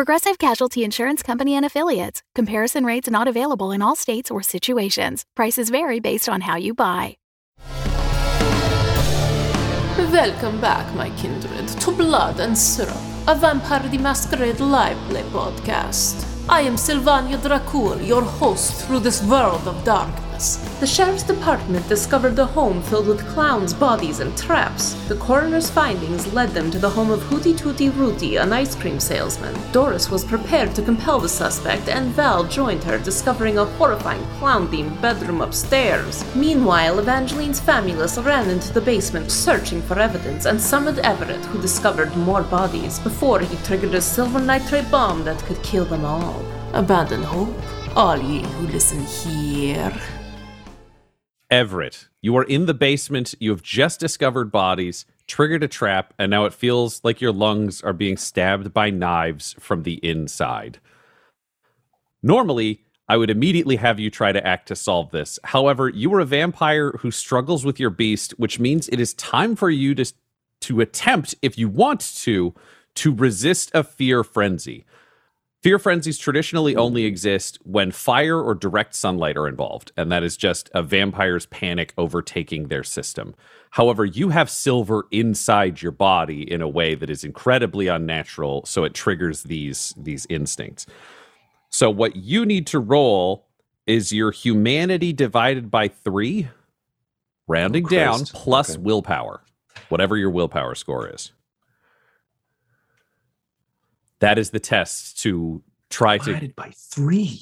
Progressive Casualty Insurance Company and Affiliates. Comparison rates not available in all states or situations. Prices vary based on how you buy. Welcome back, my kindred, to Blood and Syrup, a Vampire the Masquerade live play podcast. I am Sylvania Dracul, your host through this world of darkness. The sheriff's department discovered a home filled with clowns' bodies and traps. The coroner's findings led them to the home of Hooty Tooty Rooty, an ice cream salesman. Doris was prepared to compel the suspect, and Val joined her, discovering a horrifying clown-themed bedroom upstairs. Meanwhile, Evangeline's famulus ran into the basement, searching for evidence, and summoned Everett, who discovered more bodies before he triggered a silver nitrate bomb that could kill them all. Abandon hope, all ye who listen here. Everett, you are in the basement. You have just discovered bodies, triggered a trap, and now it feels like your lungs are being stabbed by knives from the inside. Normally, I would immediately have you try to act to solve this. However, you are a vampire who struggles with your beast, which means it is time for you to, to attempt, if you want to, to resist a fear frenzy. Fear frenzies traditionally only exist when fire or direct sunlight are involved, and that is just a vampire's panic overtaking their system. However, you have silver inside your body in a way that is incredibly unnatural, so it triggers these these instincts. So what you need to roll is your humanity divided by 3, rounding Oh, down plus Okay. willpower. Whatever your willpower score is. That is the test to try to Divided by three.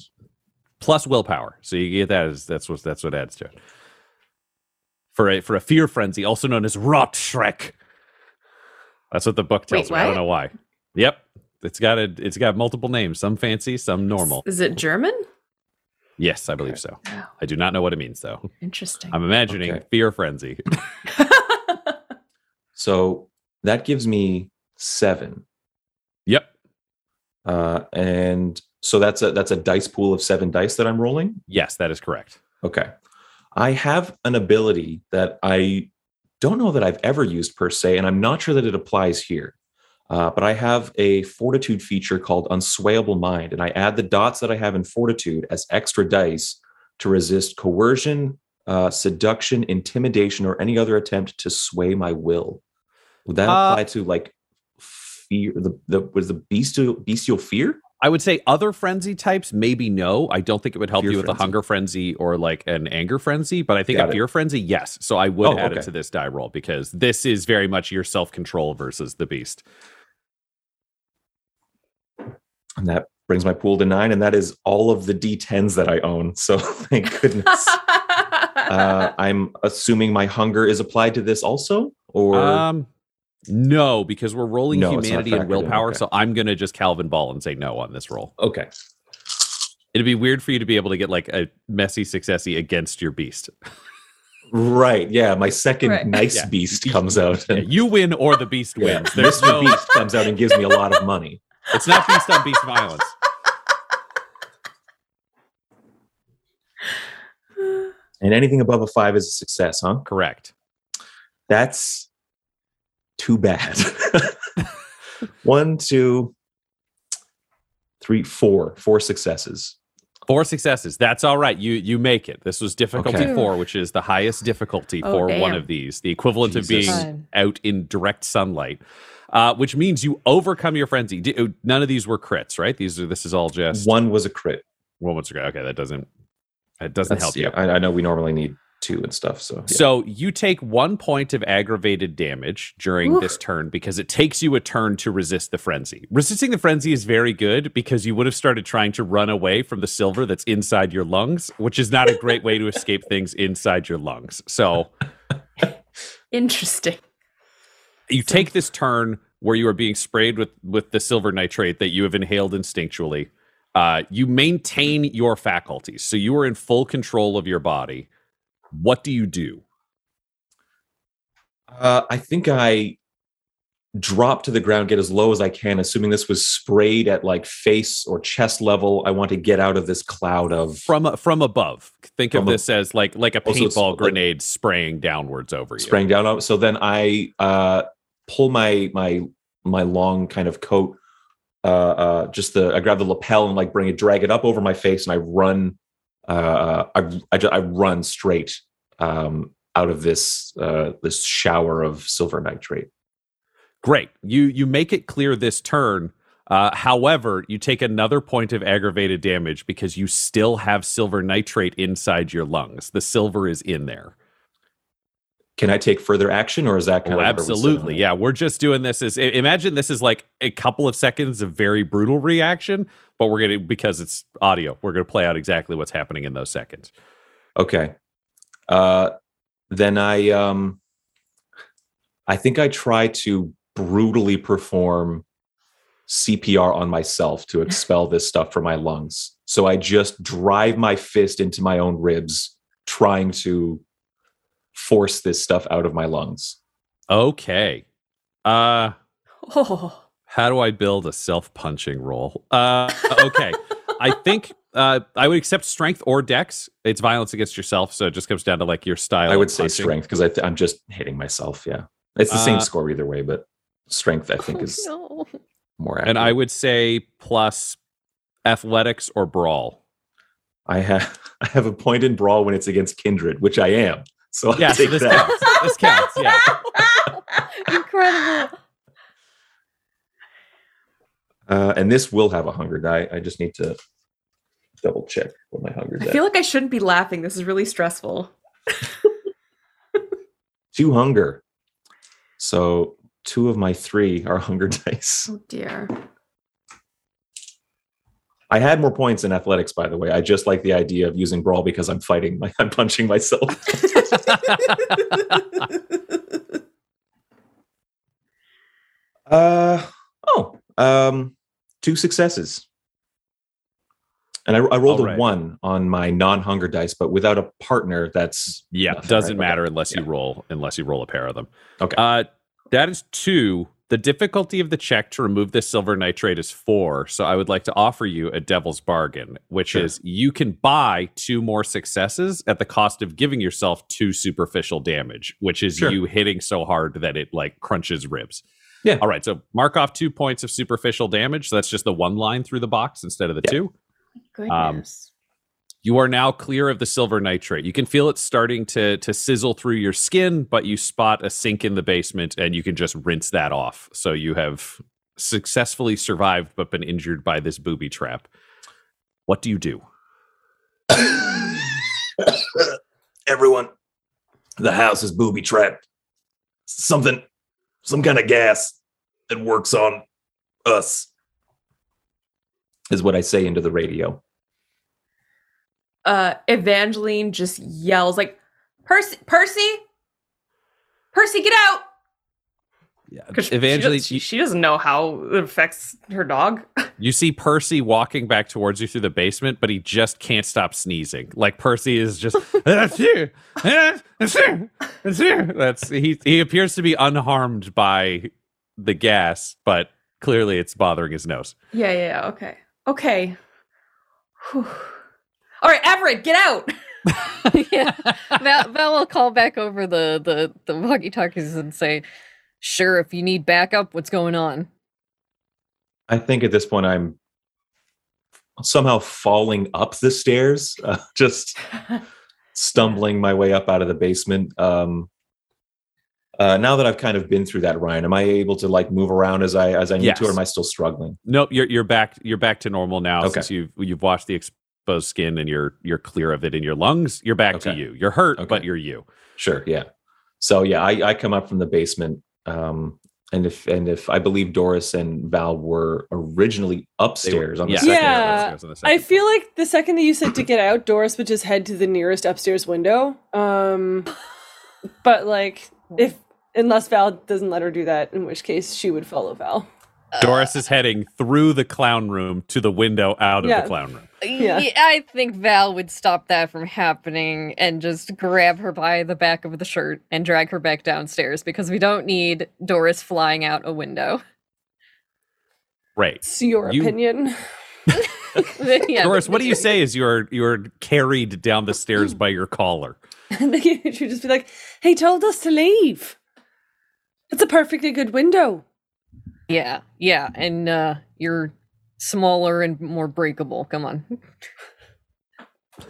plus willpower. So you get that as that's what that's what adds to it. For a for a fear frenzy, also known as Rötschreck. That's what the book tells Wait, me. I don't know why. Yep. It's got a it's got multiple names, some fancy, some normal. Is it German? Yes, I believe so. Oh, I do not know what it means though. interesting. I'm imagining Okay. fear frenzy. So that gives me seven. yep. Uh, and so that's a that's a dice pool of seven dice that I'm rolling. Yes, that is correct. Okay. I have an ability that I don't know that I've ever used per se, and I'm not sure that it applies here. Uh, but I have a fortitude feature called Unswayable Mind, and I add the dots that I have in fortitude as extra dice to resist coercion, uh, seduction, intimidation, or any other attempt to sway my will. Would that Uh, apply to like fear? The the was the bestial bestial fear? I would say other frenzy types, maybe no. I don't think it would help Fear you with a hunger frenzy or like an anger frenzy, but I think Got a it. fear frenzy, yes. So I would Oh, add it to this die roll because this is very much your self control versus the beast. And that brings my pool to nine, and that is all of the D10s that I own. So thank goodness. uh, I'm assuming my hunger is applied to this also, or Um, no, because we're rolling No, humanity and willpower. okay. So I'm gonna just Calvin ball and say no on this roll. okay. It'd be weird for you to be able to get like a messy successy against your beast. Right. Yeah. My second Right. nice Yeah. beast comes out. Yeah, you win or the beast yeah, wins. There's no, Beast comes out and gives me a lot of money. it's not beast on beast violence. And anything above a five is a success, huh? Correct. That's too bad. One, two, three, four. Four successes. Four successes. That's all right. You you make it. This was difficulty Okay. four, which is the highest difficulty Oh, for one of these, the equivalent of being Fine. out in direct sunlight. Uh, which means you overcome your frenzy. D- uh, None of these were crits, right? These are. This is all just One was a crit. one was okay. Okay, that doesn't that doesn't That's, help yeah, you. I, I know we normally need two and stuff. So, yeah. So you take one point of aggravated damage during Oof. this turn because it takes you a turn to resist the frenzy. Resisting the frenzy is very good because you would have started trying to run away from the silver that's inside your lungs, which is not a great way to escape things inside your lungs. So Interesting. you take this turn where you are being sprayed with with the silver nitrate that you have inhaled instinctually. Uh, you maintain your faculties, so you are in full control of your body. What do you do? Uh, I think I drop to the ground, get as low as I can, assuming this was sprayed at like face or chest level. I want to get out of this cloud of from from above. Think of From a- this as like like a Oh, paintball like- grenade spraying downwards over you. spraying down. So then I uh, pull my my my long kind of coat, uh, uh, just the I grab the lapel and like bring it, drag it up over my face, and I run. Uh, I I, ju- I run straight um, out of this uh, this shower of silver nitrate. Great. You you make it clear this turn. Uh, however, you take another point of aggravated damage because you still have silver nitrate inside your lungs. The silver is in there. Can I take further action, or is that kind Oh, of where we sit absolutely. Yeah, we're just doing this as i- imagine this is like a couple of seconds of very brutal reaction, but we're gonna because it's audio, we're gonna play out exactly what's happening in those seconds. Okay. Uh, then I um, I think I try to brutally perform CPR on myself to expel this stuff from my lungs. So I just drive my fist into my own ribs, trying to force this stuff out of my lungs. Okay. Uh Oh. how do I build a self-punching roll? Uh okay. I think uh I would accept strength or dex. It's violence against yourself, so it just comes down to like your style. I would say punching. strength because th- I'm just hitting myself. Yeah, it's the same Uh, score either way, but strength I think is Oh, no. more accurate. And I would say plus athletics or brawl. I have I have a point in brawl when it's against kindred, which I am. So I Yeah, so take this that. counts. This counts, yeah. Incredible. Uh, and this will have a hunger die. I just need to double check what my hunger I die. feel like I shouldn't be laughing. This is really stressful. two hunger. So two of my three are hunger dice. Oh dear. I had more points in athletics, by the way. I just like the idea of using brawl because I'm fighting. like I'm punching myself. Uh oh, um, two successes. And I, I rolled All a one on my non-hunger dice, but without a partner, that's Yeah, Nothing, doesn't right? matter Okay. unless you Yeah. roll unless you roll a pair of them. Okay. Uh that is two. The difficulty of the check to remove this silver nitrate is four. So I would like to offer you a devil's bargain, which Sure. is you can buy two more successes at the cost of giving yourself two superficial damage, which is Sure. you hitting so hard that it like crunches ribs. Yeah. All right. So mark off two points of superficial damage. So that's just the one line through the box instead of the Yeah. two. Goodness. Um, You are now clear of the silver nitrate. You can feel it starting to to sizzle through your skin, but you spot a sink in the basement and you can just rinse that off. So you have successfully survived but been injured by this booby trap. What do you do? everyone. The house is booby trapped. Something, some kind of gas that works on us, is what I say into the radio. Uh Evangeline just yells like Percy Percy Percy get out Yeah, because Evangeline, she, she doesn't know how it affects her dog. you see Percy walking back towards you through the basement, but he just can't stop sneezing. Like Percy is just that's you, that's you, that's you. That's he. He appears to be unharmed by the gas, but clearly it's bothering his nose. yeah, yeah, yeah. Okay, okay. Whew. All right, Everett, get out. yeah. Val, Val will call back over the the the walkie talkies and say, "Sure, if you need backup, what's going on?" I think at this point I'm somehow falling up the stairs, uh, just stumbling my way up out of the basement. Um, uh, now that I've kind of been through that, Ryan, am I able to like move around as I as I need to, or am I still struggling? Nope, you're you're back. You're back to normal now Okay. since you've you've washed the exposed skin and you're you're clear of it in your lungs. You're back to you. You're hurt, Okay. but you're you. Sure, yeah. So yeah, I, I come up from the basement, um, and if and if I believe Doris and Val were originally They were- upstairs on the yeah. second Yeah. floor. Upstairs on the I feel like the second that you said to get out, Doris would just head to the nearest upstairs window. Um, but like, if unless Val doesn't let her do that, in which case she would follow Val. Uh, Doris is heading through the clown room to the window out of Yeah. the clown room. Yeah. Yeah, I think Val would stop that from happening and just grab her by the back of the shirt and drag her back downstairs because we don't need Doris flying out a window. Right. It's your You- opinion. Yeah. Doris, what do you say as you're you're carried down the stairs by your collar? And then you should just be like, he told us to leave. It's a perfectly good window. Yeah, yeah, and uh, you're smaller and more breakable. Come on.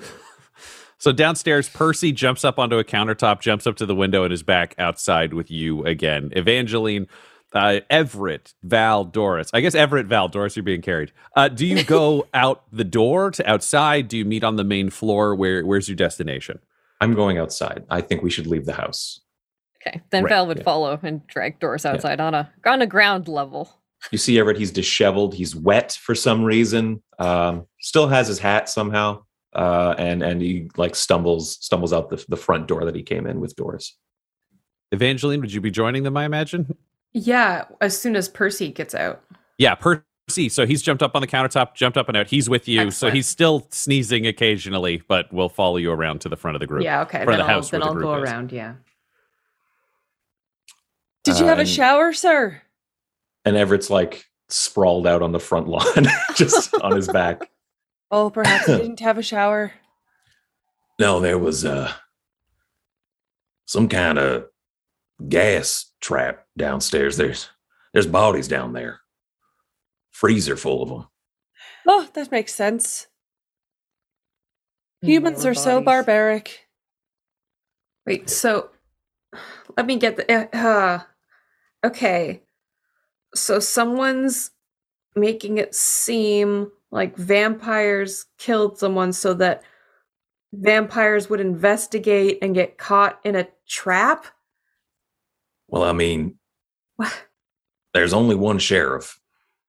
So downstairs, Percy jumps up onto a countertop, jumps up to the window, and is back outside with you again. Evangeline, uh, Everett, Val, Doris. I guess Everett, Val, Doris, you're being carried. Uh, do you go out the door to outside? Do you meet on the main floor? Where Where's your destination? I'm going outside. I think we should leave the house. Okay, then Right, Val would yeah. follow and drag Doris outside on a on a ground level. You see Everett, he's disheveled. He's wet for some reason. Um, still has his hat somehow. Uh, and and he like stumbles stumbles out the, the front door that he came in with Doris. Evangeline, would you be joining them? I imagine. Yeah, as soon as Percy gets out. Yeah, Percy. So he's jumped up on the countertop, jumped up and out. He's with you. So he's still sneezing occasionally, but we'll follow you around to the front of the group. Yeah, okay. Front Then of the I'll, house then I'll go is. around, yeah. Did you Uh, have a and- shower, sir? And Everett's like sprawled out on the front lawn, just on his back. Oh, perhaps you didn't have a shower. No, there was uh some kind of gas trap downstairs. There's there's bodies down there. Freezer full of them. Oh, that makes sense. Humans More are so barbaric. Wait, so let me get the. Uh, okay. So someone's making it seem like vampires killed someone so that vampires would investigate and get caught in a trap? Well, I mean, What? there's only one sheriff,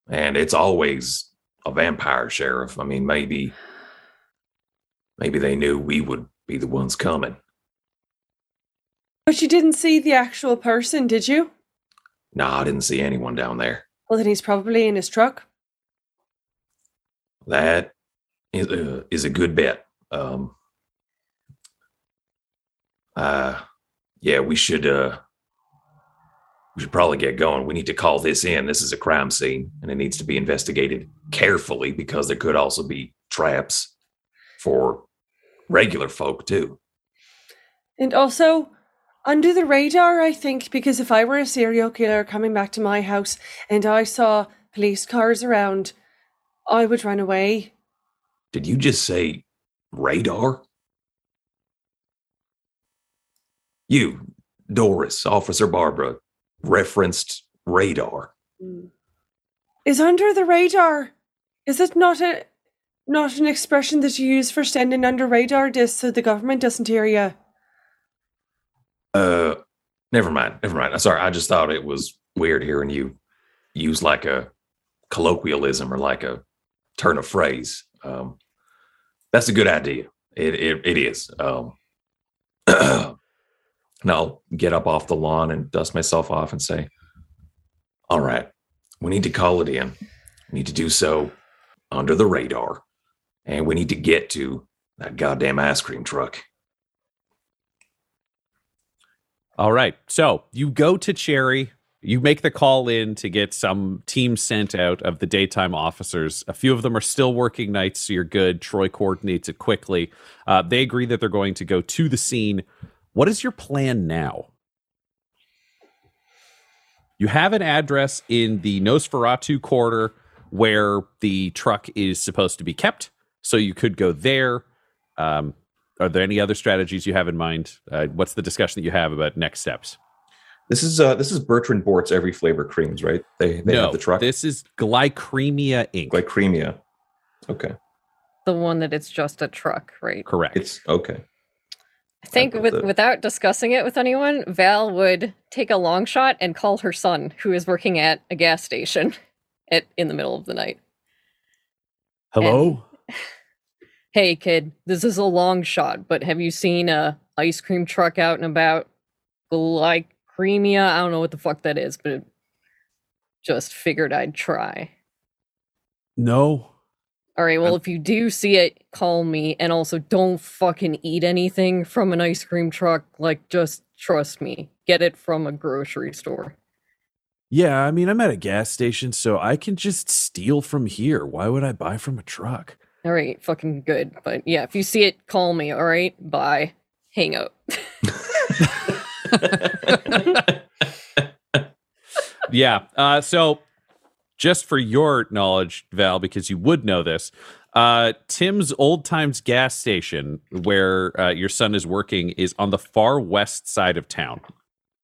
and it's always a vampire sheriff. I mean, maybe maybe they knew we would be the ones coming. But you didn't see the actual person, did you? No, I didn't see anyone down there. Well, then he's probably in his truck. That is a, is a good bet. Um, uh, yeah, we should uh, we should probably get going. We need to call this in. This is a crime scene, and it needs to be investigated carefully because there could also be traps for regular folk too. And also, under the radar, I think, because if I were a serial killer coming back to my house and I saw police cars around, I would run away. Did you just say radar? You, Doris, Officer Barbara, referenced radar. Mm. Is under the radar? Is it not a not an expression that you use for standing under radar just so the government doesn't hear you? Uh, never mind. Never mind. I'm sorry. I just thought it was weird hearing you use like a colloquialism or like a turn of phrase. Um, that's a good idea. It it, it is. Um, and I'll get up off the lawn and dust myself off and say, "All right, we need to call it in. We need to do so under the radar, and we need to get to that goddamn ice cream truck." All right. So you go to Cherry. You make the call in to get some team sent out of the daytime officers. A few of them are still working nights, so you're good. Troy coordinates it quickly. Uh, they agree that they're going to go to the scene. What is your plan now? You have an address in the Nosferatu quarter where the truck is supposed to be kept, so you could go there. Um, are there any other strategies you have in mind? Uh, what's the discussion that you have about next steps? This is uh this is Bertrand Bort's every flavor creams, right? They they no, have the truck. this is Glycremia Inc. Glycremia. Okay. The one that it's just a truck, right? Correct. It's okay. I think with, the- without discussing it with anyone, Val would take a long shot and call her son, who is working at a gas station at in the middle of the night. Hello. Hey kid, this is a long shot, but have you seen a ice cream truck out and about? Glycremia? I don't know what the fuck that is, but just figured I'd try. No. All right, well, Um, if you do see it, call me. And also, don't fucking eat anything from an ice cream truck. Like, just trust me. Get it from a grocery store. Yeah, I mean, I'm at a gas station, so I can just steal from here. Why would I buy from a truck? All right, fucking good. But yeah, if you see it, call me. All right, bye. Hang up. Yeah. Uh, so, just for your knowledge, Val, because you would know this, uh, Tim's Old Times gas station, where uh, your son is working, is on the far west side of town,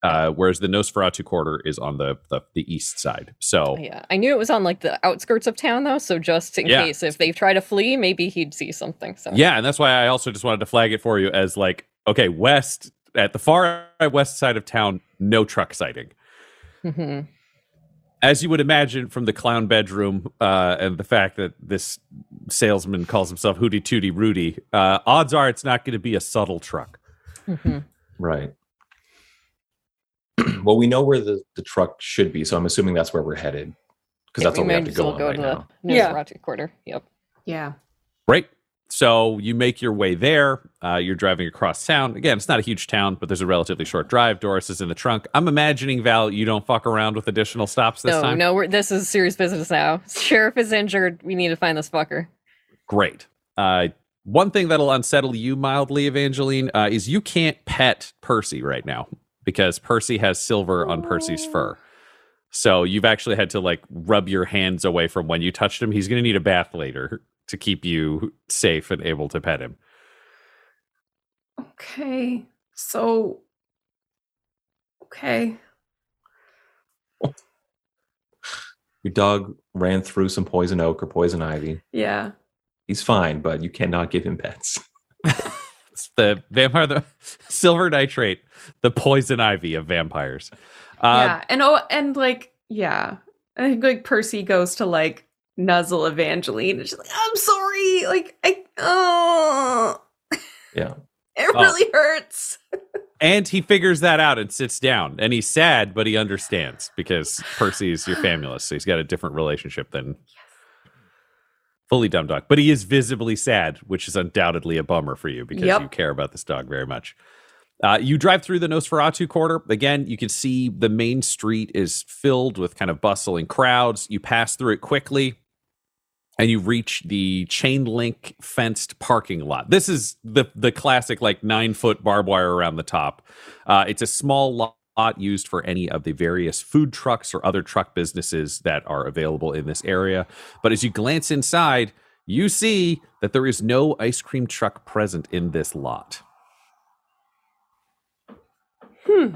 uh, whereas the Nosferatu quarter is on the, the the east side. So, Yeah, I knew it was on like the outskirts of town though, so just in Yeah. case if they try to flee, maybe he'd see something. So yeah, and that's why I also just wanted to flag it for you as like, okay, west at the far west side of town, no truck sighting. Mhm. as you would imagine from the clown bedroom uh, and the fact that this salesman calls himself Hootie Tootie Rudy, uh, odds are it's not going to be a subtle truck. Mhm. Right. well, we know where the, the truck should be, so I'm assuming that's where we're headed. Because Yeah, that's all we have to as go on go right to now. the Yeah. Nosferatu quarter. Yep. Yeah. Right. So you make your way there. Uh, you're driving across town. Again, it's not a huge town, but there's a relatively short drive. Doris is in the trunk. I'm imagining, Val, you don't fuck around with additional stops this no, time. no, we're, this is serious business now. Sheriff is injured. We need to find this fucker. Great. Uh, one thing that'll unsettle you mildly, Evangeline, uh, is you can't pet Percy right now because Percy has silver on Percy's fur. So you've actually had to like rub your hands away from when you touched him. He's going to need a bath later to keep you safe and able to pet him. Okay. So. Okay. Your dog ran through some poison oak or poison ivy. Yeah. He's fine, but you cannot give him pets. It's the vampire, the silver nitrate, the poison ivy of vampires. Uh, yeah. And oh, and like, yeah. I think like Percy goes to like nuzzle Evangeline and she's like, I'm sorry. Like, I, oh, Yeah. it Oh. really hurts. And he figures that out and sits down. And he's sad, but he understands because Percy's your famulus. So he's got a different relationship than fully dumb dog. But he is visibly sad, which is undoubtedly a bummer for you because Yep. you care about this dog very much. Uh, you drive through the Nosferatu quarter. Again, you can see the main street is filled with kind of bustling crowds. You pass through it quickly and you reach the chain link fenced parking lot. This is the the classic like nine foot barbed wire around the top. Uh, it's a small lot used for any of the various food trucks or other truck businesses that are available in this area. But as you glance inside, you see that there is no ice cream truck present in this lot. Hmm.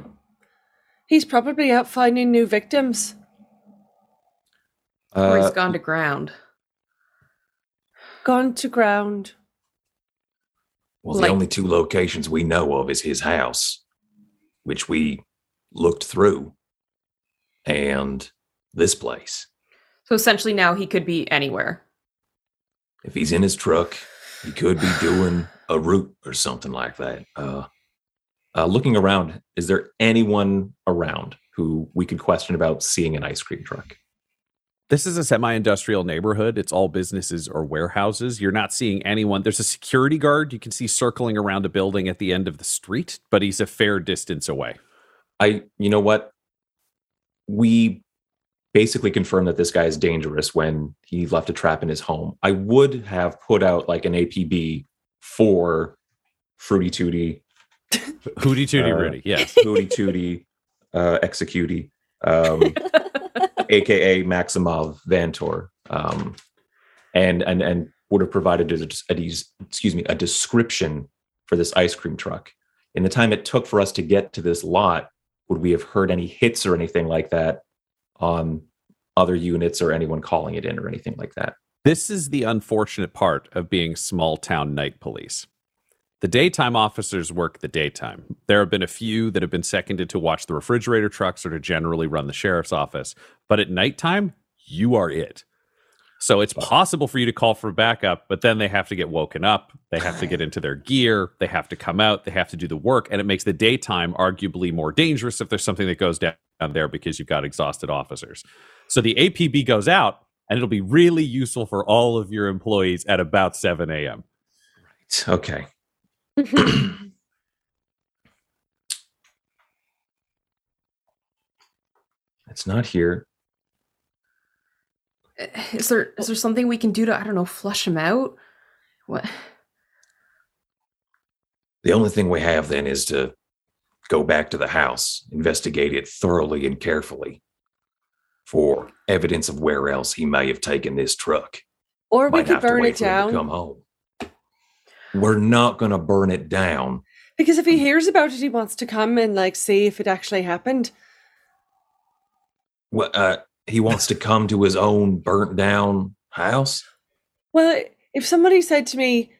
He's probably out finding new victims. or he's gone to ground. Gone to ground. well, like- the only two locations we know of is his house, which we looked through, and this place. So essentially now he could be anywhere. If he's in his truck, he could be doing a route or something like that. Uh, uh, looking around, is there anyone around who we could question about seeing an ice cream truck? This is a semi industrial neighborhood. It's all businesses or warehouses. You're not seeing anyone. There's a security guard you can see circling around a building at the end of the street, but he's a fair distance away. I, you know what? We basically confirmed that this guy is dangerous when he left a trap in his home. I would have put out like an APB for Fruity Tooty, Hootie Tootie Uh, Rudy, yes. Hooty Tooty, uh, Executey, um, aka Maximov Vantor, um, and and and would have provided a, a, excuse me a description for this ice cream truck. In the time it took for us to get to this lot, would we have heard any hits or anything like that on other units or anyone calling it in or anything like that? This is the unfortunate part of being small town night police. The daytime officers work the daytime. There have been a few that have been seconded to watch the refrigerator trucks or to generally run the sheriff's office. But at nighttime, you are it. So it's possible for you to call for backup, but then they have to get woken up. They have to get into their gear. They have to come out. They have to do the work. And it makes the daytime arguably more dangerous if there's something that goes down there because you've got exhausted officers. So the APB goes out, and it'll be really useful for all of your employees at about 7 a.m. Right. Okay. it's not here. Is there is there something we can do to I don't know flush him out? What? The only thing we have then is to go back to the house, investigate it thoroughly and carefully for evidence of where else he may have taken this truck. Or we Might could have to burn wait it for him to down. come home. We're not going to burn it down. Because if he hears about it, he wants to come and like see if it actually happened. What, uh, he wants to come to his own burnt down house. Well, if somebody said to me,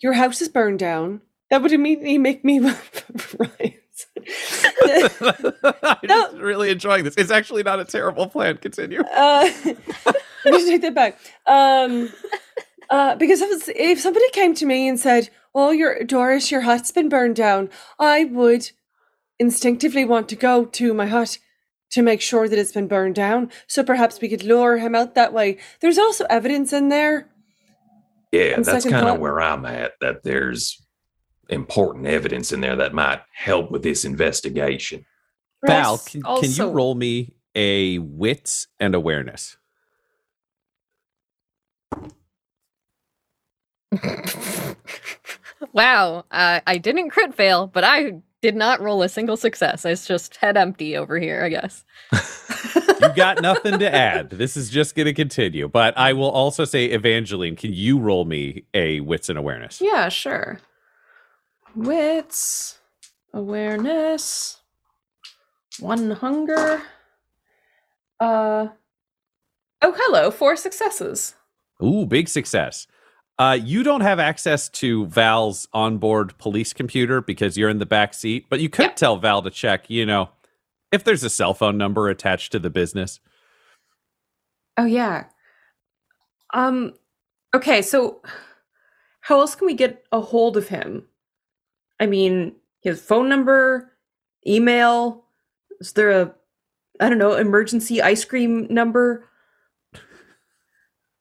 "Your house is burned down," that would immediately make me right. I'm just really enjoying this. It's actually not a terrible plan. Continue. Uh, let me take that back. Um, uh, because if, it's- if somebody came to me and said, "Oh, your Doris, your hut's been burned down," I would instinctively want to go to my hut to make sure that it's been burned down. So perhaps we could lure him out that way. There's also evidence in there. Yeah, On that's kind of where I'm at. That there's important evidence in there that might help with this investigation. Val, Yes, can, can you roll me a wits and awareness? Wow, uh, I didn't crit fail, but I did not roll a single success. It's just head empty over here, I guess. You got nothing to add. This is just going to continue. But I will also say, Evangeline, can you roll me a wits and awareness? Yeah, sure. Wits, awareness, one hunger. Uh oh, hello, four successes. Ooh, big success. Uh, you don't have access to Val's onboard police computer because you're in the back seat, but you could Yeah. tell Val to check, you know, if there's a cell phone number attached to the business. Oh yeah. Um. Okay, so how else can we get a hold of him? I mean, his phone number, email. Is there a, I don't know, emergency ice cream number?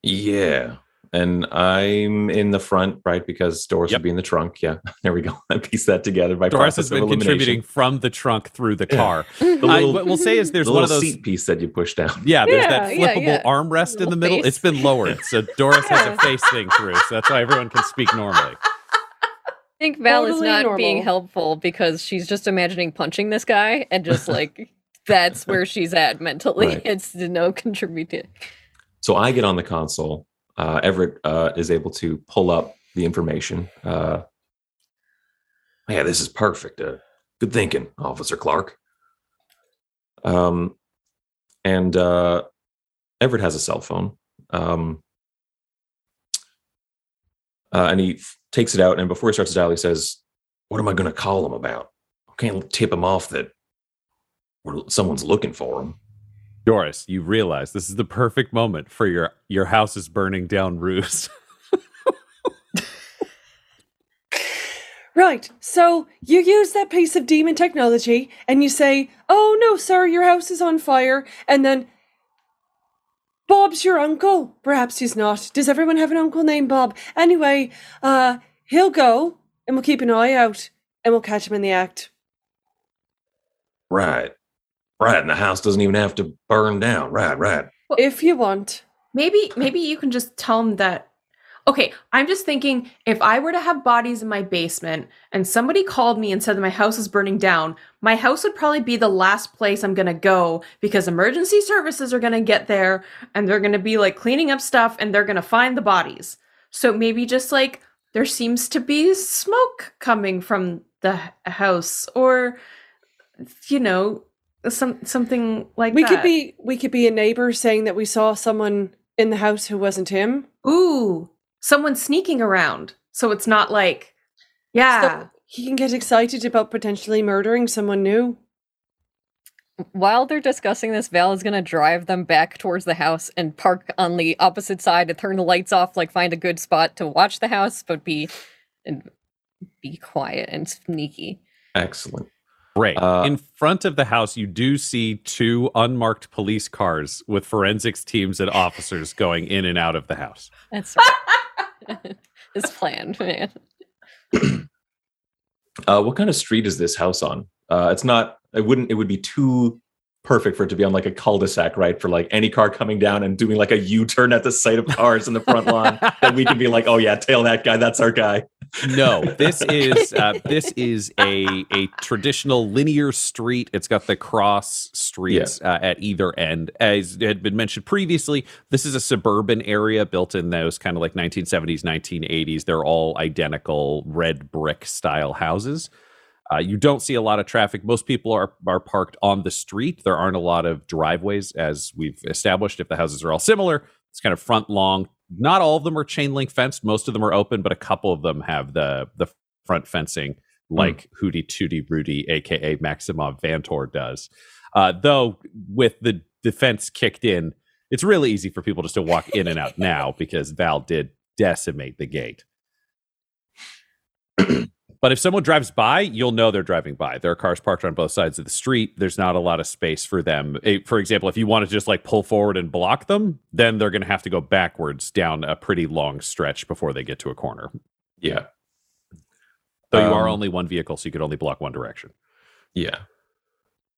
Yeah. And I'm in the front, right? Because Doris Yep. would be in the trunk. Yeah. There we go. I piece that together by Doris has been elimination. contributing from the trunk through the Yeah. car. The I, little, what we'll say is there's the one of those. seat piece that you push down. Yeah, there's that Yeah, yeah, flippable yeah. armrest in the middle. face. It's been lowered, so Doris has a face thing through, so that's why everyone can speak normally. I think Val is Totally not being helpful because she's just imagining punching this guy and just like that's where she's at mentally. Right. It's no contributing. So I get on the console. Uh, Everett uh, is able to pull up the information. Uh, yeah, this is perfect. Uh, good thinking, Officer Clark. Um, and uh, Everett has a cell phone. Um, uh, and he f- takes it out, and before he starts to dial, he says, "What am I going to call him about? I can't tip him off that someone's looking for him." Doris, you realize this is the perfect moment for your your house is burning down ruse. Right. So you use that piece of demon technology and you say, Oh no, sir, your house is on fire. And then Bob's your uncle. Perhaps he's not. Does everyone have an uncle named Bob? Anyway, uh, he'll go and we'll keep an eye out and we'll catch him in the act. Right. Right. And the house doesn't even have to burn down. Right, right. Well, If you want. Maybe maybe you can just tell them that Okay, I'm just thinking if I were to have bodies in my basement and somebody called me and said that my house is burning down, my house would probably be the last place I'm going to go because emergency services are going to get there and they're going to be like cleaning up stuff and they're going to find the bodies. So maybe just like there seems to be smoke coming from the house or you know some something like We that. could be we could be a neighbor saying that we saw someone in the house who wasn't him. Ooh, someone sneaking around. So it's not like, yeah. So he can get excited about potentially murdering someone new. While they're discussing this, Val is gonna drive them back towards the house and park on the opposite side to turn the lights off, like find a good spot to watch the house, but be and be quiet and sneaky. Excellent. Great. Uh, In front of the house, you do see two unmarked police cars with forensics teams and officers going in and out of the house. That's his plan, man. Uh, what kind of street is this house on? Uh, it's not. It wouldn't. It would be too perfect for it to be on like a cul-de-sac, right? For like any car coming down and doing like a U-turn at the sight of cars in the front lawn, that we can be like, oh yeah, tail that guy. That's our guy. No, this is uh, this is a a traditional linear street. It's got the cross streets uh, at either end. As had been mentioned previously, this is a suburban area built in those kind of like 1970s, 1980s. They're all identical red brick style houses. Uh, you don't see a lot of traffic. Most people are are parked on the street. There aren't a lot of driveways, as we've established. If the houses are all similar, it's kind of front long. Not all of them are chain link fenced. Most of them are open, but a couple of them have the the front fencing, like Hootie Tootie Rudy, aka Maximov Vantor, does. Uh, though with the defense kicked in, it's really easy for people just to walk in and out now because Val did decimate the gate. But if someone drives by, you'll know they're driving by. There are cars parked on both sides of the street. There's not a lot of space for them. For example, if you want to just like pull forward and block them, then they're going to have to go backwards down a pretty long stretch before they get to a corner. Yeah, Though you are Um, only one vehicle, so you could only block one direction. yeah.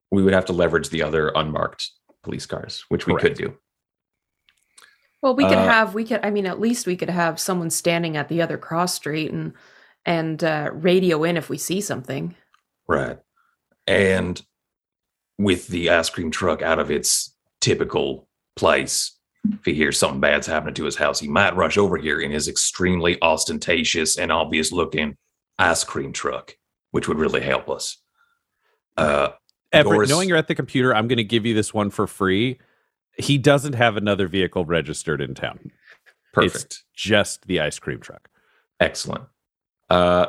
We would have to leverage the other unmarked police cars, which we could do. Well, we could Uh, have we could I mean at least we could have someone standing at the other cross street and and uh, radio in if we see something. Right. And with the ice cream truck out of its typical place, if he hears something bad's happening to his house, he might rush over here in his extremely ostentatious and obvious looking ice cream truck, which would really help us. Uh, Everett, Doris- knowing you're at the computer, I'm going to give you this one for free. He doesn't have another vehicle registered in town. perfect. Just the ice cream truck. Excellent. Uh,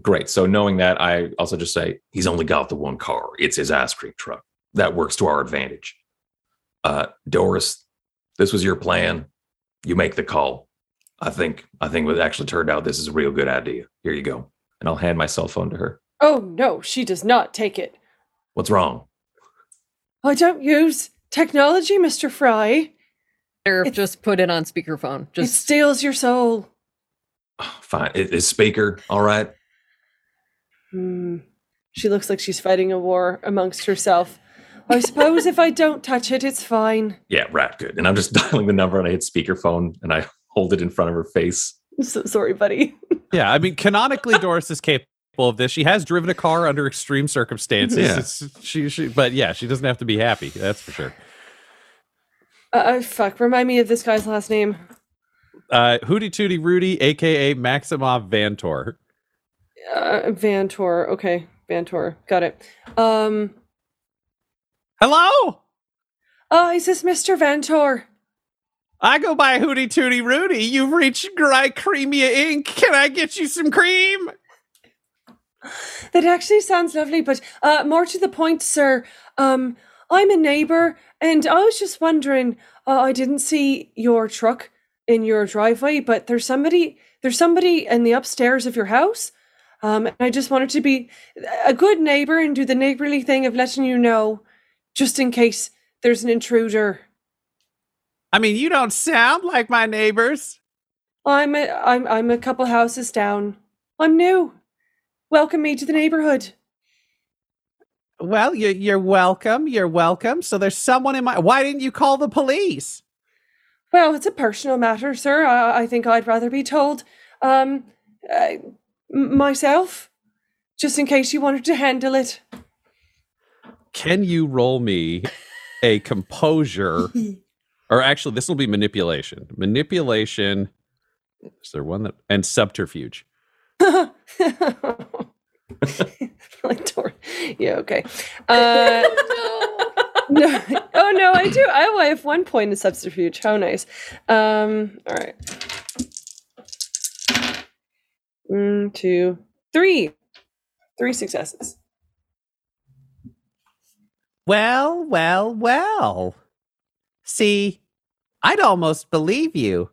great. So knowing that, I also just say he's only got the one car. It's his ice cream truck. That works to our advantage. Uh, Doris, this was your plan. You make the call. I think I think it actually turned out this is a real good idea. Here you go. And I'll hand my cell phone to her. Oh no, she does not take it. What's wrong? I don't use technology, Mr. Fry. Sheriff just put it on speakerphone. It Just steals your soul. Fine. Is is speaker all right? Hmm. She looks like she's fighting a war amongst herself. I suppose if I don't touch it, it's fine. Yeah, right. Good. And I'm just dialing the number and I hit speakerphone and I hold it in front of her face. I'm so sorry, buddy. Yeah, I mean, canonically, Doris is capable of this. She has driven a car under extreme circumstances. Yeah. It's, she, she, but yeah, she doesn't have to be happy. That's for sure. Uh, uh, fuck, remind me of this guy's last name. Uh, Hootie Tootie Rudy, aka Maximov Vantor. Uh, Vantor. Okay, Vantor. Got it. Um. Hello, Oh, is this Mr. Vantor? I go by Hootie Tootie Rudy. You've reached Glycremia Inc. Can I get you some cream? That actually sounds lovely, but uh, more to the point, sir. Um, I'm a neighbor, and I was just wondering. Uh, I didn't see your truck in your driveway, but there's somebody. There's somebody in the upstairs of your house. Um, and I just wanted to be a good neighbor and do the neighborly thing of letting you know, just in case there's an intruder. I mean, you don't sound like my neighbors. I'm a, I'm I'm a couple houses down. I'm new. Welcome me to the neighborhood. Well, you're, you're welcome. You're welcome. So there's someone in my. Why didn't you call the police? Well, it's a personal matter, sir. I, I think I'd rather be told um uh, myself, just in case you wanted to handle it. Can you roll me a composure? or actually, this will be manipulation. Manipulation. Is there one that. And subterfuge. like yeah, okay. Uh, no, oh no, I do. I, have one point in subterfuge. How nice. Um, all right. One, two, three. Three successes. Well, well, well. See, I'd almost believe you.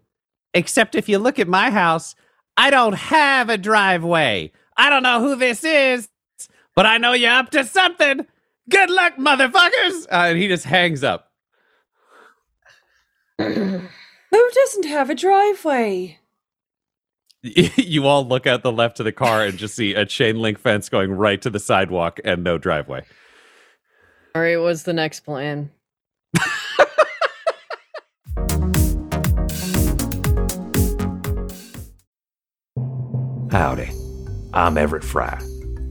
Except if you look at my house, I don't have a driveway. I don't know who this is, but I know you're up to something. Good luck, motherfuckers. Uh, and he just hangs up. Who doesn't have a driveway? you all look out the left of the car and just see a chain link fence going right to the sidewalk and no driveway. All right, what's the next plan? Howdy. I'm Everett Fry.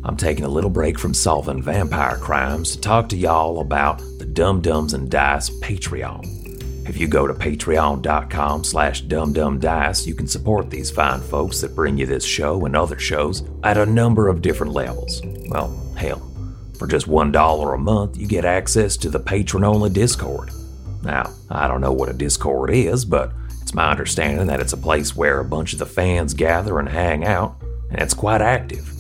I'm taking a little break from solving vampire crimes to talk to y'all about the Dumb Dumbs and Dice Patreon. If you go to patreon.com slash dumdumdice, you can support these fine folks that bring you this show and other shows at a number of different levels. Well, hell, for just $1 a month, you get access to the patron-only Discord. Now, I don't know what a Discord is, but it's my understanding that it's a place where a bunch of the fans gather and hang out, and it's quite active.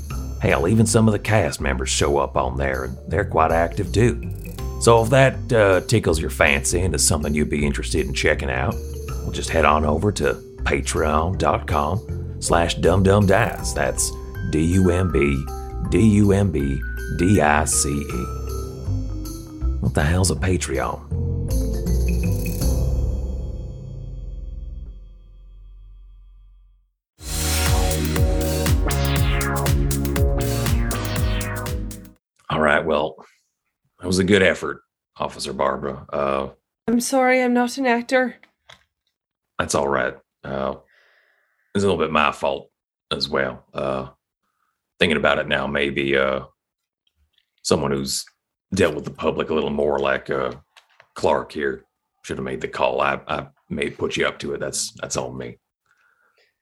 Hell, even some of the cast members show up on there, and they're quite active too. So if that uh, tickles your fancy and is something you'd be interested in checking out, well, just head on over to patreon.com slash dumdumdice. That's D-U-M-B D-U-M-B-D-I-C-E. What the hell's a Patreon? That was a good effort, Officer Barbara. Uh, I'm sorry, I'm not an actor. that's all right. Uh, it's a little bit my fault as well. Uh, thinking about it now, maybe uh, someone who's dealt with the public a little more, like uh, Clark here, should have made the call. I, I may put you up to it. That's that's on me.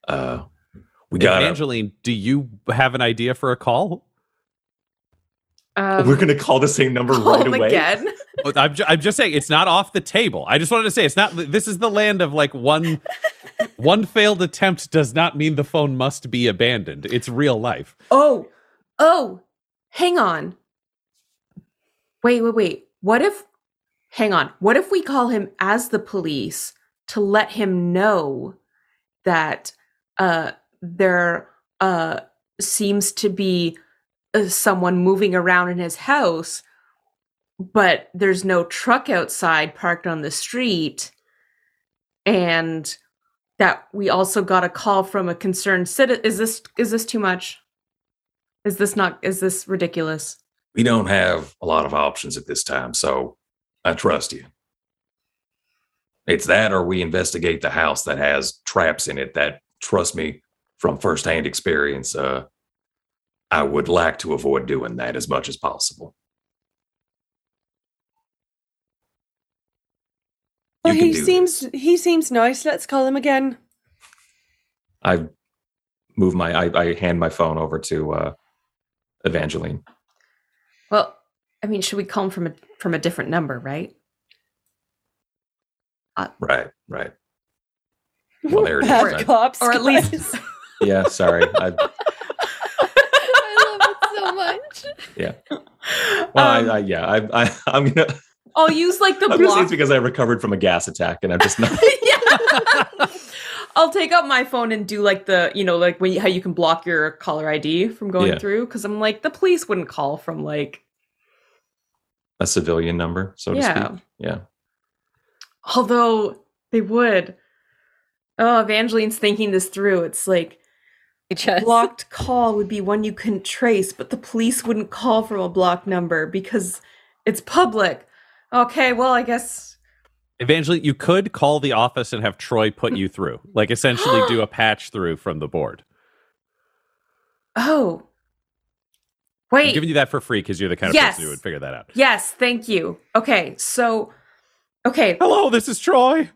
Uh, we got. Evangeline, do you have an idea for a call? Um, We're gonna call the same number call right him away. again. Oh, I'm, ju- I'm just saying it's not off the table. I just wanted to say it's not. This is the land of like one one failed attempt does not mean the phone must be abandoned. It's real life. Oh, oh, hang on. Wait, wait, wait. What if, hang on. What if we call him as the police to let him know that uh, there uh, seems to be someone moving around in his house, but there's no truck outside parked on the street, and that we also got a call from a concerned citizen. Is this is this too much? Is this not? Is this ridiculous? We don't have a lot of options at this time, so I trust you. It's that, or we investigate the house that has traps in it. That, trust me, from firsthand experience, uh, I would like to avoid doing that as much as possible. Well, he seems this. he seems nice. Let's call him again. I move my, I, I hand my phone over to uh, Evangeline. Well, I mean, should we call him from a from a different number, right? Right, right. Well, there it is. Bad cops, Or at least- yeah, sorry. I, I love it so much. well, Um, I, I, yeah, I, I, I'm gonna. I'll use like the I'm block. it's because I recovered from a gas attack, and I'm just not. yeah. I'll take out my phone and do like the, you know, like when you, how you can block your caller ID from going Yeah. through. Because I'm like, the police wouldn't call from like, a civilian number, so to Yeah. speak. Yeah. although they would. Oh, Evangeline's thinking this through. It's like Just blocked call would be one you couldn't trace, but the police wouldn't call from a blocked number because it's public. Okay, well, I guess. Evangeline, you could call the office and have Troy put you through, like essentially do a patch through from the board. Oh. I'm Wait. giving you that for free because you're the kind of Yes. person who would figure that out. Yes, thank you. Okay, so. Okay. Hello, this is Troy.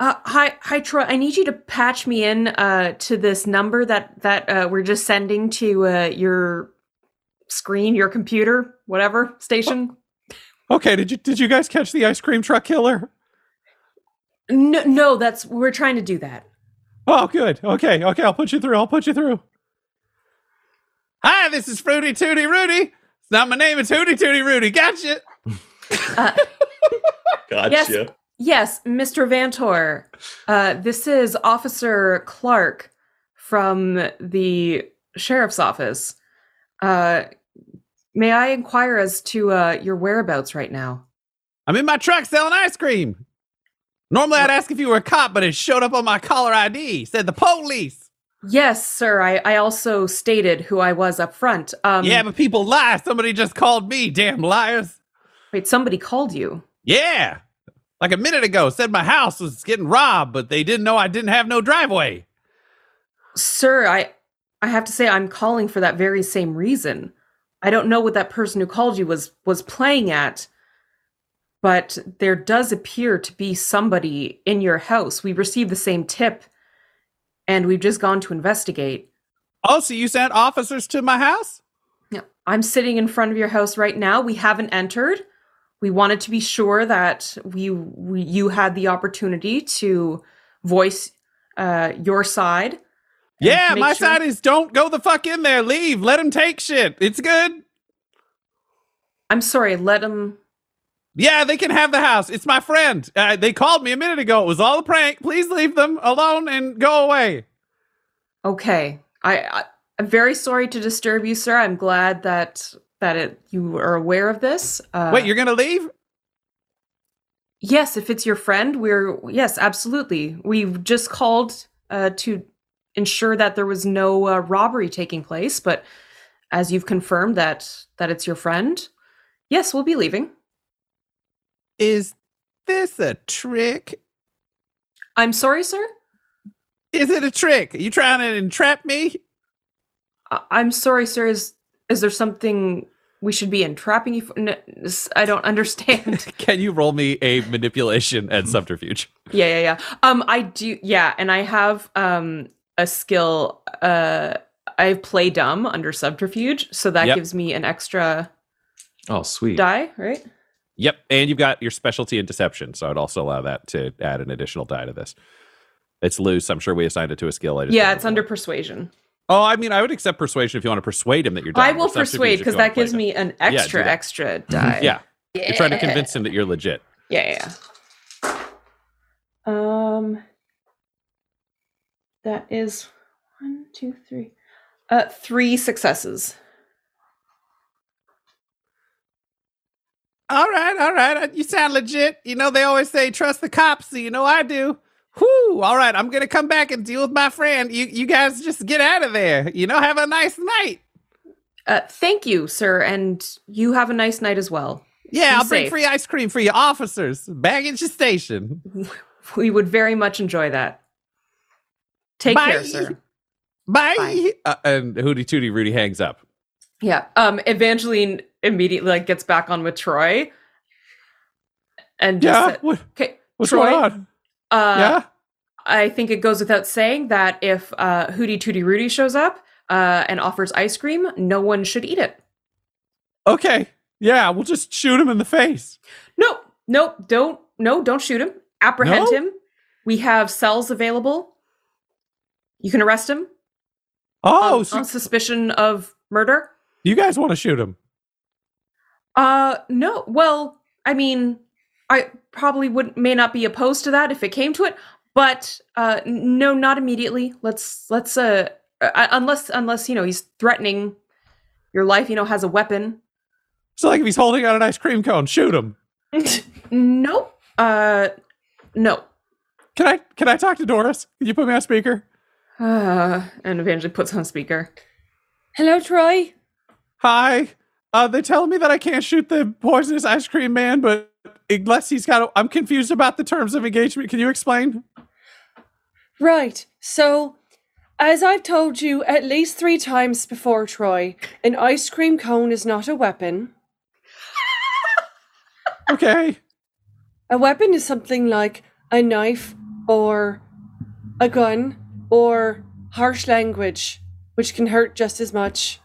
Uh, hi, hi, Troy. I need you to patch me in uh, to this number that that uh, we're just sending to uh, your screen, your computer, whatever station. Okay, did you did you guys catch the ice cream truck killer? No, no, that's we're trying to do that. Oh, good. Okay, okay, I'll put you through. I'll put you through. Hi, this is Fruity Tooty Rudy. It's not my name. It's Hootie Tootie Rudy. Gotcha. Uh, Gotcha. Yes. Yes, Mr. Vantor. Uh, this is Officer Clark from the sheriff's office. Uh, may I inquire as to uh, your whereabouts right now? I'm in my truck selling ice cream. Normally, I'd ask if you were a cop, but it showed up on my caller ID. Said the police. Yes, sir. I, I also stated who I was up front. Um, yeah, but people lie. Somebody just called me. Damn liars. wait, somebody called you. Yeah. Like a minute ago, said my house was getting robbed, but they didn't know I didn't have no driveway. Sir, I I have to say I'm calling for that very same reason. I don't know what that person who called you was was playing at, but there does appear to be somebody in your house. We received the same tip and we've just gone to investigate. Oh, so you sent officers to my house? Yeah, I'm sitting in front of your house right now. We haven't entered. We wanted to be sure that we, we you had the opportunity to voice uh, your side. Yeah, my sure- side is don't go the fuck in there. Leave. Let him take shit. It's good. I'm sorry. Let him. Yeah, they can have the house. It's my friend. Uh, they called me a minute ago. It was all a prank. Please leave them alone and go away. Okay. I, I I'm very sorry to disturb you, sir. I'm glad that that it you are aware of this. Uh, Wait, you're gonna leave? yes, if it's your friend, we're yes, absolutely. We've just called uh, to ensure that there was no uh, robbery taking place, but as you've confirmed that that it's your friend, yes, we'll be leaving. Is this a trick? I'm sorry, sir. Is it a trick? Are you trying to entrap me? I- I'm sorry, sir. Is is there something we should be entrapping you for? No, s- I don't understand. Can you roll me a manipulation and subterfuge? Yeah, yeah, yeah. Um, I do. Yeah, and I have um a skill. Uh, I play dumb under subterfuge, so that Yep. gives me an extra Oh, sweet. die, right? Yep, and you've got your specialty in deception, so I'd also allow that to add an additional die to this. It's loose. I'm sure we assigned it to a skill. I just Yeah, it's under persuasion. Oh, I mean, I would accept persuasion if you want to persuade him that you're. Dumb, I will subterfuge persuade because that gives me an extra, that. extra die. Yeah, yeah. you're trying to convince him that you're legit. Yeah, yeah. yeah. Um, that is one, two, three. Uh, three successes. All right, all right. You sound legit. You know, they always say trust the cops. So you know I do. Whoo! All right, I'm gonna come back and deal with my friend. You, you guys just get out of there. You know, have a nice night. Uh, thank you, sir, and you have a nice night as well. Yeah, Be I'll bring free ice cream for you officers. Baggage station. We would very much enjoy that. Take care, sir. Bye. Bye. Uh, and Hootie Tootie Rudy hangs up. Yeah. Um, Evangeline immediately like gets back on with Troy, and just Yeah. said- What, okay, what's Troy, going on? Uh, yeah. I think it goes without saying that if uh, Hootie Tootie Rudy shows up uh, and offers ice cream, no one should eat it. Okay. Yeah, we'll just shoot him in the face. Nope, nope, don't, no, don't shoot him. Apprehend No? him. We have cells available. You can arrest him Oh, on, so on suspicion of murder. you guys want to shoot him? Uh, no. Well, I mean, I probably would may not be opposed to that if it came to it, but uh, no, not immediately. Let's let's uh, uh unless unless you know he's threatening your life, you know, has a weapon. So, like, if he's holding out an ice cream cone, shoot him. nope. Uh, no. Can I? Can I talk to Doris? Can you put me on speaker? Uh, and Evangeline puts on speaker. Hello, Troy. Hi. Uh, they're telling me that I can't shoot the poisonous ice cream man, but unless he's got, a, I'm confused about the terms of engagement. Can you explain? Right. So, as I've told you at least three times before, Troy, an ice cream cone is not a weapon. Okay. A weapon is something like a knife or a gun or harsh language, which can hurt just as much.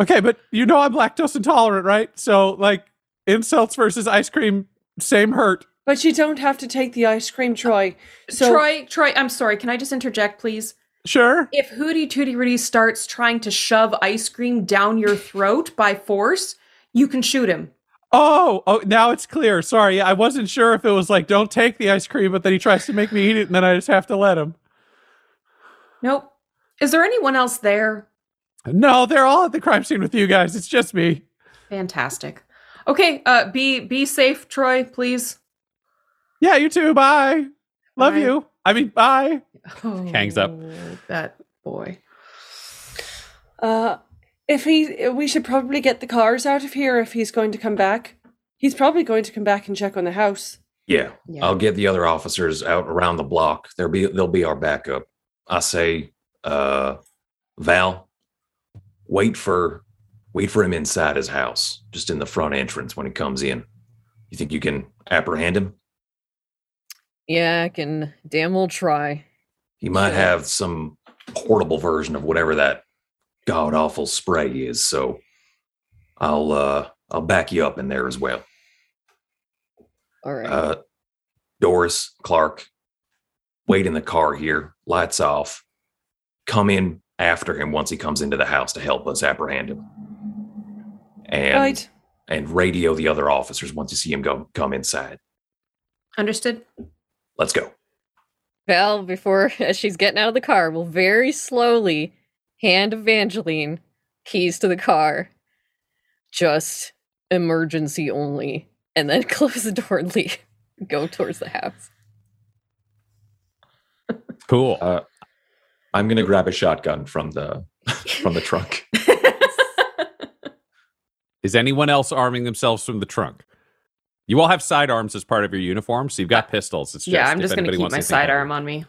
Okay, but you know I'm lactose intolerant, right? So, like, insults versus ice cream, same hurt. But you don't have to take the ice cream, Troy. Uh, so, Troy, Troy, I'm sorry. Can I just interject, please? Sure. If Hootie Tootie Rudy starts trying to shove ice cream down your throat by force, you can shoot him. Oh, oh, now it's clear. Sorry, I wasn't sure if it was like, don't take the ice cream, but then he tries to make me eat it, and then I just have to let him. Nope. Is there anyone else there? No, they're all at the crime scene with you guys. It's just me. Fantastic. Okay, uh be be safe, Troy, please. Yeah, you too. Bye. Love Bye. you. I mean, bye. Hangs up. Oh, That boy. Uh, if he, we should probably get the cars out of here if he's going to come back. He's probably going to come back and check on the house. Yeah, Yeah. I'll get the other officers out around the block. They'll be they'll be our backup. I say, uh, Val, wait for wait for him inside his house, just in the front entrance when he comes in. You think you can apprehend him? Yeah, I can damn well try. He might have some portable version of whatever that god awful spray is. So I'll uh I'll back you up in there as well. All right. Uh, Doris, Clark, wait in the car here, lights off. Come in after him once he comes into the house to help us apprehend him. And right. and radio the other officers once you see him go come inside. Understood? Let's go. Val, before as she's getting out of the car, will very slowly hand Evangeline keys to the car. Just emergency only. And then close the door and leave. Go towards the house. Cool. Uh, I'm gonna grab a shotgun from the from the trunk. Is anyone else arming themselves from the trunk? You all have sidearms as part of your uniform, so you've got pistols. It's just yeah, I'm just gonna anybody keep my sidearm on me.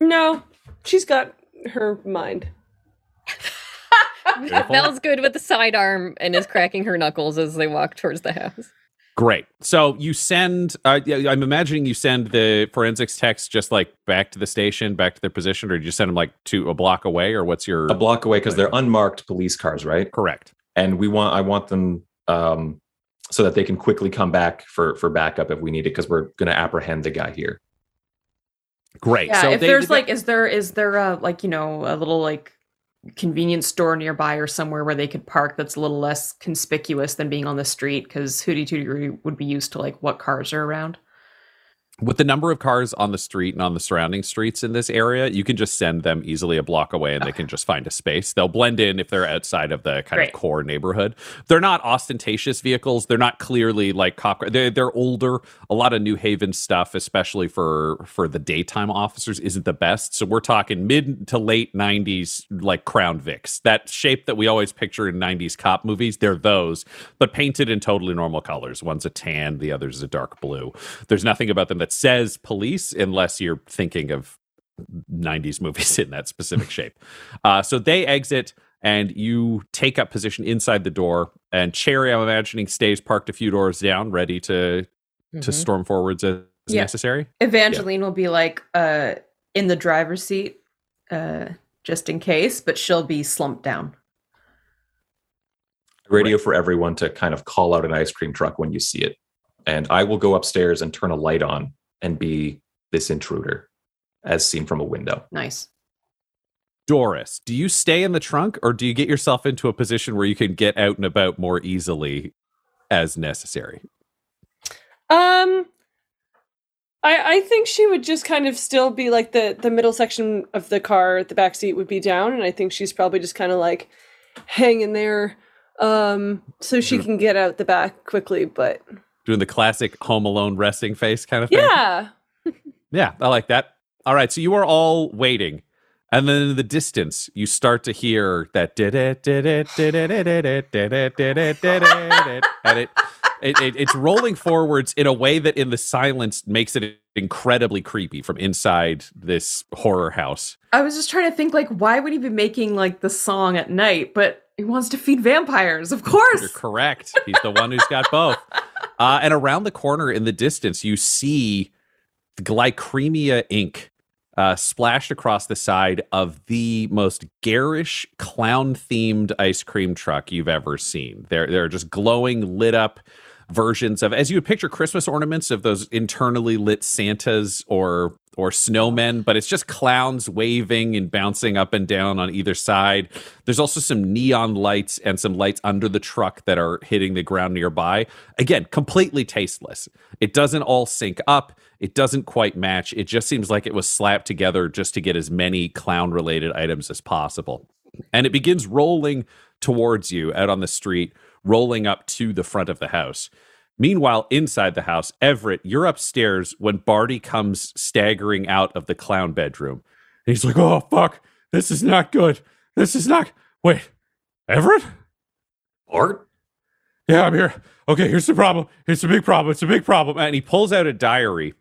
No, she's got her mind. Beautiful. Val's good with the sidearm and is cracking her knuckles as they walk towards the house. Great. So you send. Uh, I'm imagining you send the forensics text just like back to the station, back to their position, or do you send them like to a block away, or what's your A block away because they're unmarked police cars, right? correct? And we want I want them um, so that they can quickly come back for for backup if we need it because we're gonna apprehend the guy here. Great. Yeah, so if they- there's they- like, is there is there a like you know a little like convenience store nearby or somewhere where they could park that's a little less conspicuous than being on the street because Hootie Tootie would be used to like what cars are around. With the number of cars on the street and on the surrounding streets in this area, you can just send them easily a block away and they can just find a space. They'll blend in if they're outside of the kind Great. of core neighborhood. They're not ostentatious vehicles. They're not clearly like cop. car- They're, they're older. A lot of New Haven stuff, especially for for the daytime officers, isn't the best. So we're talking mid to late '90s like Crown Vics, that shape that we always picture in '90s cop movies. They're those, but painted in totally normal colors. One's a tan, the other's a dark blue. There's nothing about them that says police unless you're thinking of 90s movies in that specific shape. Uh, so they exit and you take up position inside the door. And Cherry, I'm imagining, stays parked a few doors down, ready to to Mhm. storm forwards as Yeah. necessary. Evangeline will be like uh in the driver's seat uh just in case, but she'll be slumped down. Radio for everyone to kind of call out an ice cream truck when you see it, and I will go upstairs and turn a light on and be this intruder, as seen from a window. Nice. Doris, do you stay in the trunk or do you get yourself into a position where you can get out and about more easily as necessary? Um, I I think she would just kind of still be like the the middle section of the car, the back seat would be down, and I think she's probably just kind of like hanging there, um, so she can get out the back quickly. But Doing the classic Home Alone resting face kind of thing? yeah, Yeah, I like that. All right, so you are all waiting. And then in the distance, you start to hear that did it, did it, did it, did it, did it, did it, did it, and it, it, it it's rolling forwards in a way that in the silence makes it incredibly creepy from inside this horror house. I was just trying to think like why would he be making like the song at night, but he wants to feed vampires, of course. You're correct. He's the one who's got both. Uh, and around the corner in the distance, you see Glycremia ink uh, splashed across the side of the most garish clown themed ice cream truck you've ever seen. They're, they're just glowing, lit up versions of as you would picture Christmas ornaments of those internally lit Santas or or snowmen, but it's just clowns waving and bouncing up and down on either side. There's also some neon lights and some lights under the truck that are hitting the ground nearby. Again, completely tasteless. It doesn't all sync up. It doesn't quite match. It just seems like it was slapped together just to get as many clown related items as possible. and it begins rolling towards you out on the street, rolling up to the front of the house. Meanwhile, inside the house, Everett, you're upstairs when Barty comes staggering out of the clown bedroom. And he's like, oh, fuck, this is not good. This is not. Wait, Everett? Art? Yeah, I'm here. Okay, here's the problem. It's a big problem. It's a big problem. And he pulls out a diary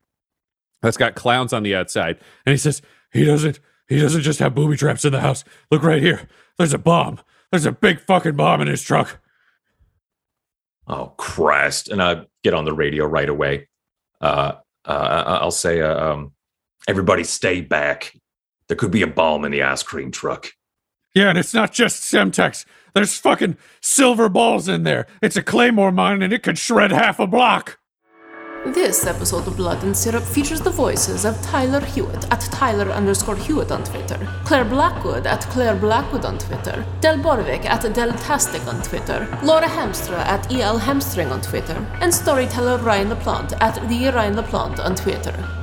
that's got clowns on the outside. And he says, he doesn't, he doesn't just have booby traps in the house. Look right here. There's a bomb. There's a big fucking bomb in his truck. Oh, Christ. And I get on the radio right away. Uh, uh, I'll say, uh, um, everybody stay back. There could be a bomb in the ice cream truck. Yeah, and it's not just Semtex. There's fucking silver balls in there. It's a Claymore mine and it could shred half a block. This episode of Blood and Syrup features the voices of Tyler Hewitt at Tyler underscore Hewitt on Twitter, Claire Blackwood at Claire Blackwood on Twitter, Del Borovic at Deltastic on Twitter, Laura Hamstra at EL Hamstring on Twitter, and storyteller Ryan LaPlante at the Ryan LaPlante on Twitter.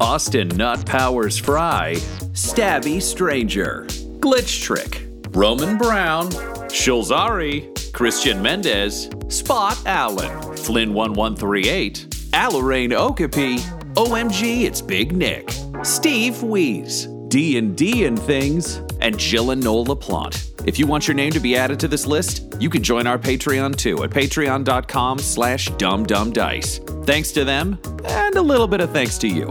Austin Nut Powers Fry, Stabby Stranger, Glitch Trick, Roman Brown, Shulzari, Christian Mendez, Spot Allen, Flynn 1138, Alarain Okapi, OMG It's Big Nick, Steve Wees, D&D and Things, and Jill and Noel LaPlante. If you want your name to be added to this list, you can join our Patreon too at patreon.com slash dumdumdice. Thanks to them, and a little bit of thanks to you.